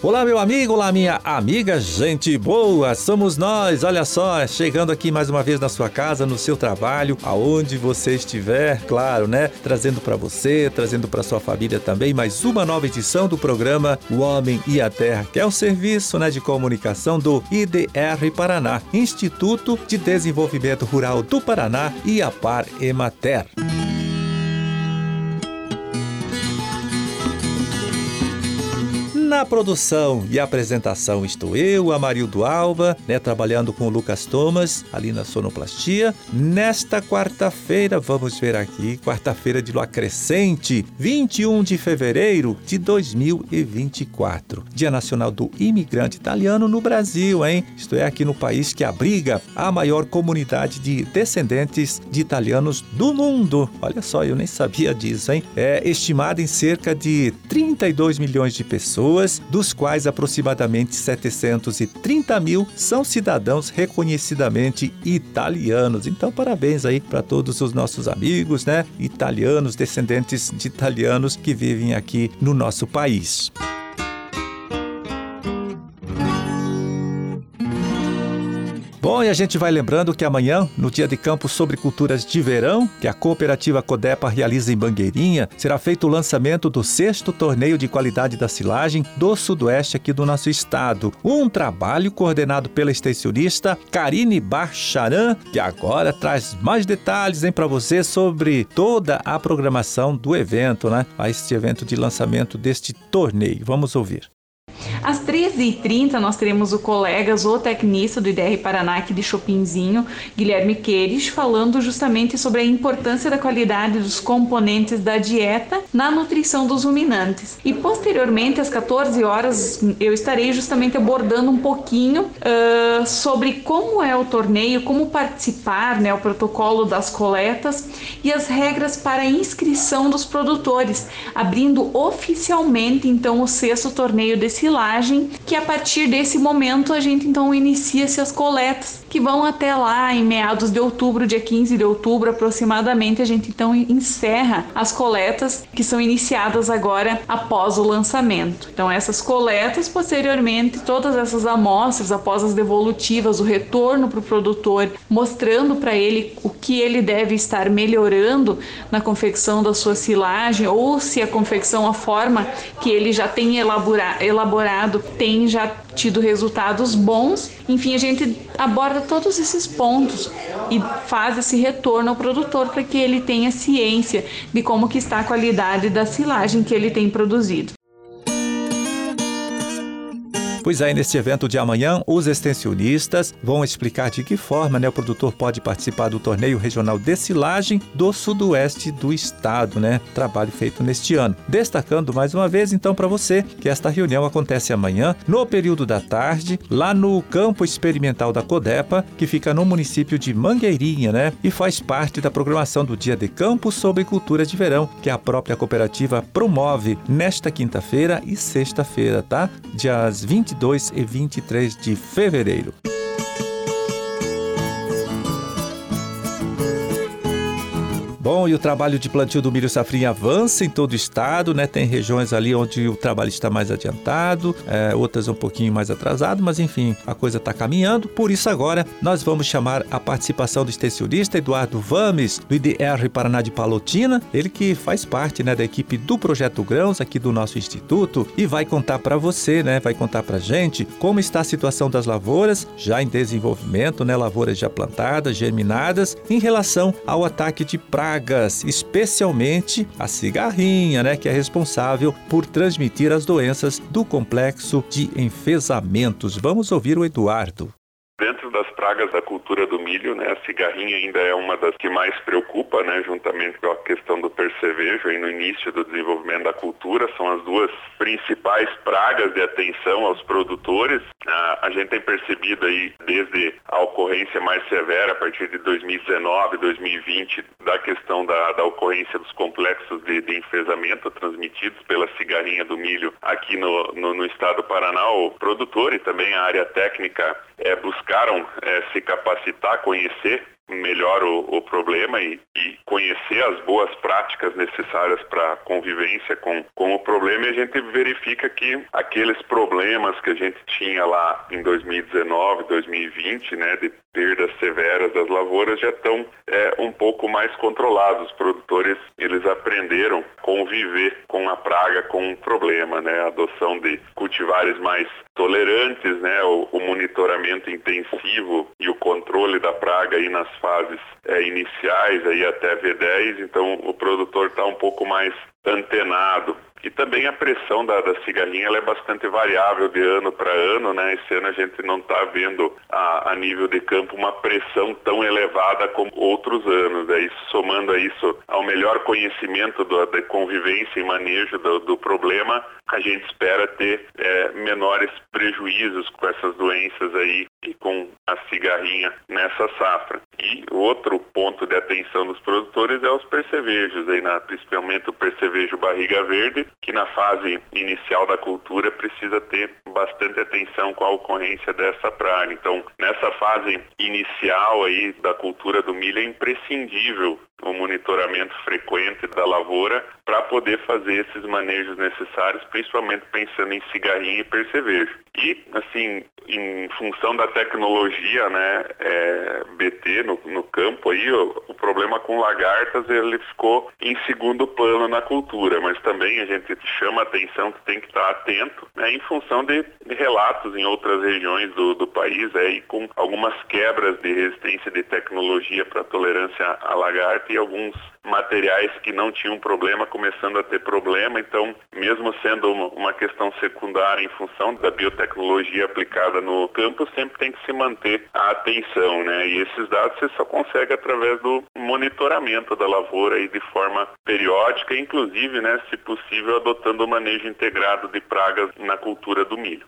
Olá, meu amigo, olá, minha amiga, gente boa, somos nós, olha só, chegando aqui mais uma vez na sua casa, no seu trabalho, aonde você estiver, claro, né? Trazendo para você, trazendo para sua família também mais uma nova edição do programa O Homem e a Terra, que é o serviço né, de comunicação do IDR Paraná, Instituto de Desenvolvimento Rural do Paraná e a Par Emater. Na produção e apresentação estou eu, Amarildo Alba, né, trabalhando com o Lucas Thomas, ali na sonoplastia. Nesta quarta-feira, vamos ver aqui, quarta-feira de lua crescente, 21 de fevereiro de 2024. Dia Nacional do Imigrante Italiano no Brasil, hein? Isto é, aqui no país que abriga a maior comunidade de descendentes de italianos do mundo. Olha só, eu nem sabia disso, hein? É estimado em cerca de 32 milhões de pessoas pessoas, dos quais aproximadamente 730 mil são cidadãos reconhecidamente italianos. Então, parabéns aí para todos os nossos amigos, né? Italianos, descendentes de italianos que vivem aqui no nosso país. Bom, e a gente vai lembrando que amanhã, no dia de campo sobre culturas de verão, que a cooperativa Codepa realiza em Bangueirinha, será feito o lançamento do sexto torneio de qualidade da silagem do Sudoeste aqui do nosso estado. Um trabalho coordenado pela extensionista Karine Bacharan, que agora traz mais detalhes para você sobre toda a programação do evento, né? Este evento de lançamento deste torneio. Vamos ouvir. Às 13h30 nós teremos o colega zootecnista do IDR Paraná aqui de Chopinzinho, Guilherme Queires, falando justamente sobre a importância da qualidade dos componentes da dieta na nutrição dos ruminantes. E posteriormente, às 14 horas, eu estarei justamente abordando um pouquinho uh, sobre como é o torneio, como participar, né, o protocolo das coletas e as regras para a inscrição dos produtores, abrindo oficialmente então o sexto torneio desse silagem, que a partir desse momento a gente então inicia-se as coletas, que vão até lá em meados de outubro, dia 15 de outubro aproximadamente, a gente então encerra as coletas que são iniciadas agora após o lançamento. Então essas coletas, posteriormente, todas essas amostras após as devolutivas, o retorno para o produtor, mostrando para ele o que ele deve estar melhorando na confecção da sua silagem ou se a confecção, a forma que ele já tem elaborado tem já tido resultados bons. Enfim, a gente aborda todos esses pontos e faz esse retorno ao produtor para que ele tenha ciência de como que está a qualidade da silagem que ele tem produzido. Pois aí, neste evento de amanhã, os extensionistas vão explicar de que forma né, o produtor pode participar do torneio regional de silagem do sudoeste do estado, né? Trabalho feito neste ano. Destacando mais uma vez, então, para você que esta reunião acontece amanhã, no período da tarde, lá no campo experimental da Codepa, que fica no município de Mangueirinha, né? E faz parte da programação do Dia de Campo sobre Cultura de Verão, que a própria cooperativa promove nesta quinta-feira e sexta-feira, tá? Dias 22 22 e 23 de fevereiro. Bom, e o trabalho de plantio do milho safrinha avança em todo o estado, né? Tem regiões ali onde o trabalho está mais adiantado, é, outras um pouquinho mais atrasado, mas enfim, a coisa está caminhando. Por isso agora nós vamos chamar a participação do extensionista Eduardo Vames, do IDR Paraná de Palotina, ele que faz parte, né, da equipe do Projeto Grãos aqui do nosso instituto e vai contar para você, né, vai contar para gente como está a situação das lavouras já em desenvolvimento, né, lavouras já plantadas, germinadas, em relação ao ataque de praga pragas, especialmente a cigarrinha, né, que é responsável por transmitir as doenças do complexo de enfesamentos. Vamos ouvir o Eduardo. Das pragas da cultura do milho, né, a cigarrinha ainda é uma das que mais preocupa, né, juntamente com a questão do percevejo aí no início do desenvolvimento da cultura, são as duas principais pragas de atenção aos produtores. Ah, a gente tem percebido aí desde a ocorrência mais severa a partir de 2019, 2020, da questão da, da ocorrência dos complexos de, de, enfesamento transmitidos pela cigarrinha do milho aqui no, no, no estado do Paraná, o produtor e também a área técnica é, buscaram é, se capacitar, conhecer melhor o, o problema e, e, conhecer as boas práticas necessárias para convivência com, com o problema. E a gente verifica que aqueles problemas que a gente tinha lá em 2019, 2020, né, de perdas severas das lavouras já estão é, um pouco mais controlados. Os produtores eles aprenderam a conviver com a praga, com o problema, né, a adoção de cultivares mais tolerantes, né, o, o monitoramento intensivo e o controle da praga aí nas fases é, iniciais aí até V10. Então o produtor está um pouco mais antenado e também a pressão da, da cigarrinha é bastante variável de ano para ano, né? Esse ano a gente não está vendo a, a, nível de campo uma pressão tão elevada como outros anos. Aí, somando a isso ao melhor conhecimento do, da convivência e manejo do, do problema, a gente espera ter é, menores prejuízos com essas doenças aí e com a cigarrinha nessa safra. Outro ponto de atenção dos produtores é os percevejos, aí na, principalmente o percevejo barriga verde, que na fase inicial da cultura precisa ter bastante atenção com a ocorrência dessa praga. Então, nessa fase inicial aí da cultura do milho é imprescindível o monitoramento frequente da lavoura para poder fazer esses manejos necessários, principalmente pensando em cigarrinho e percevejo. E, assim, em função da tecnologia, né, é, BT no, no, campo aí, o, o, problema com lagartas, ele ficou em segundo plano na cultura, mas também a gente chama a atenção que tem que estar atento, né, em função de relatos em outras regiões do, do país, aí, com algumas quebras de resistência de tecnologia para tolerância à lagarta e alguns materiais que não tinham problema começando a ter problema. Então, mesmo sendo uma questão secundária em função da biotecnologia aplicada no campo, sempre tem que se manter a atenção, né? E esses dados você só consegue através do monitoramento da lavoura e de forma periódica, inclusive, né, se possível, adotando o manejo integrado de pragas na cultura do milho.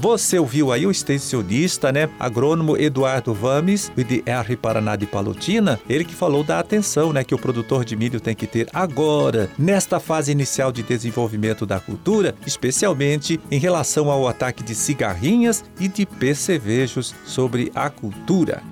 Você ouviu aí o extensionista, né, agrônomo Eduardo Vames, IDR Paraná de Palotina, ele que falou da atenção, né, que o produtor de milho tem que ter agora, nesta fase inicial de desenvolvimento da cultura, especialmente em relação ao ataque de cigarrinhas e de percevejos sobre a cultura.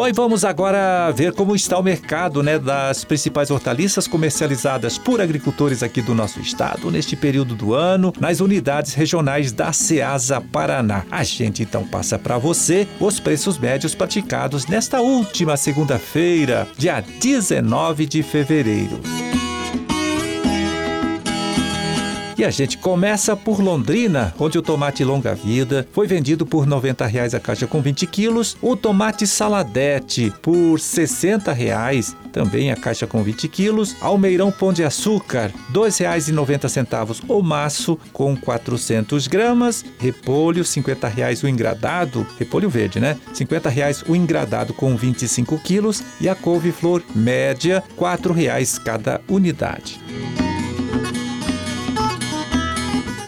Bom, e vamos agora ver como está o mercado né, das principais hortaliças comercializadas por agricultores aqui do nosso estado neste período do ano, nas unidades regionais da Ceasa Paraná. A gente então passa para você os preços médios praticados nesta última segunda-feira, dia 19 de fevereiro. E a gente começa por Londrina, onde o tomate longa vida foi vendido por 90 reais a caixa com 20 quilos, o tomate saladete por 60 reais, também a caixa com 20 quilos, almeirão pão de açúcar R$ 2,90 o maço com 400 gramas, repolho 50 reais o engradado, repolho verde, né? 50 reais o engradado com 25 quilos e a couve-flor média 4 reais cada unidade.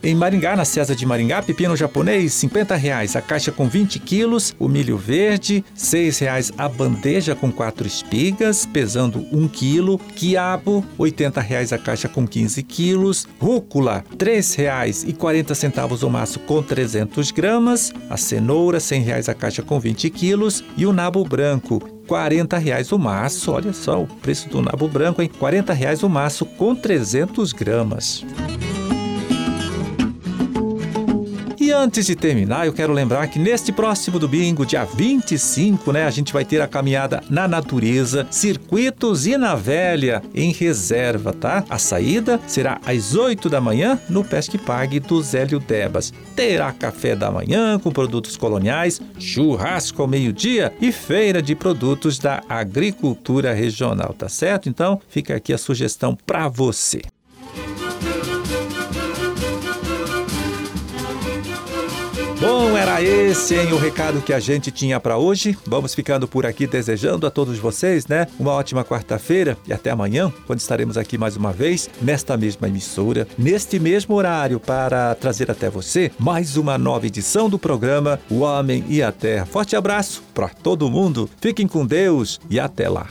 Em Maringá, na César de Maringá, pepino japonês, 50 reais. A caixa com 20 quilos, o milho verde, 6 reais. A bandeja com 4 espigas, pesando 1 quilo, quiabo, 80 reais. A caixa com 15 quilos, rúcula, 3 reais e 40 centavos o maço com 300 gramas, a cenoura, 100 reais. A caixa com 20 quilos. E o nabo branco, 40 reais o maço. Olha só o preço do nabo branco, hein? 40 reais o maço com 300 gramas. Antes de terminar, eu quero lembrar que neste próximo domingo, dia 25, né, a gente vai ter a caminhada na natureza, circuitos e na velha em reserva, tá? A saída será às 8 da manhã no Pesque Pague do Zélio Debas. Terá café da manhã com produtos coloniais, churrasco ao meio-dia e feira de produtos da agricultura regional, tá certo? Então, fica aqui a sugestão para você. Bom, era esse, hein, o recado que a gente tinha para hoje. Vamos ficando por aqui desejando a todos vocês, né, uma ótima quarta-feira e até amanhã, quando estaremos aqui mais uma vez nesta mesma emissora, neste mesmo horário para trazer até você mais uma nova edição do programa O Homem e a Terra. Forte abraço para todo mundo. Fiquem com Deus e até lá.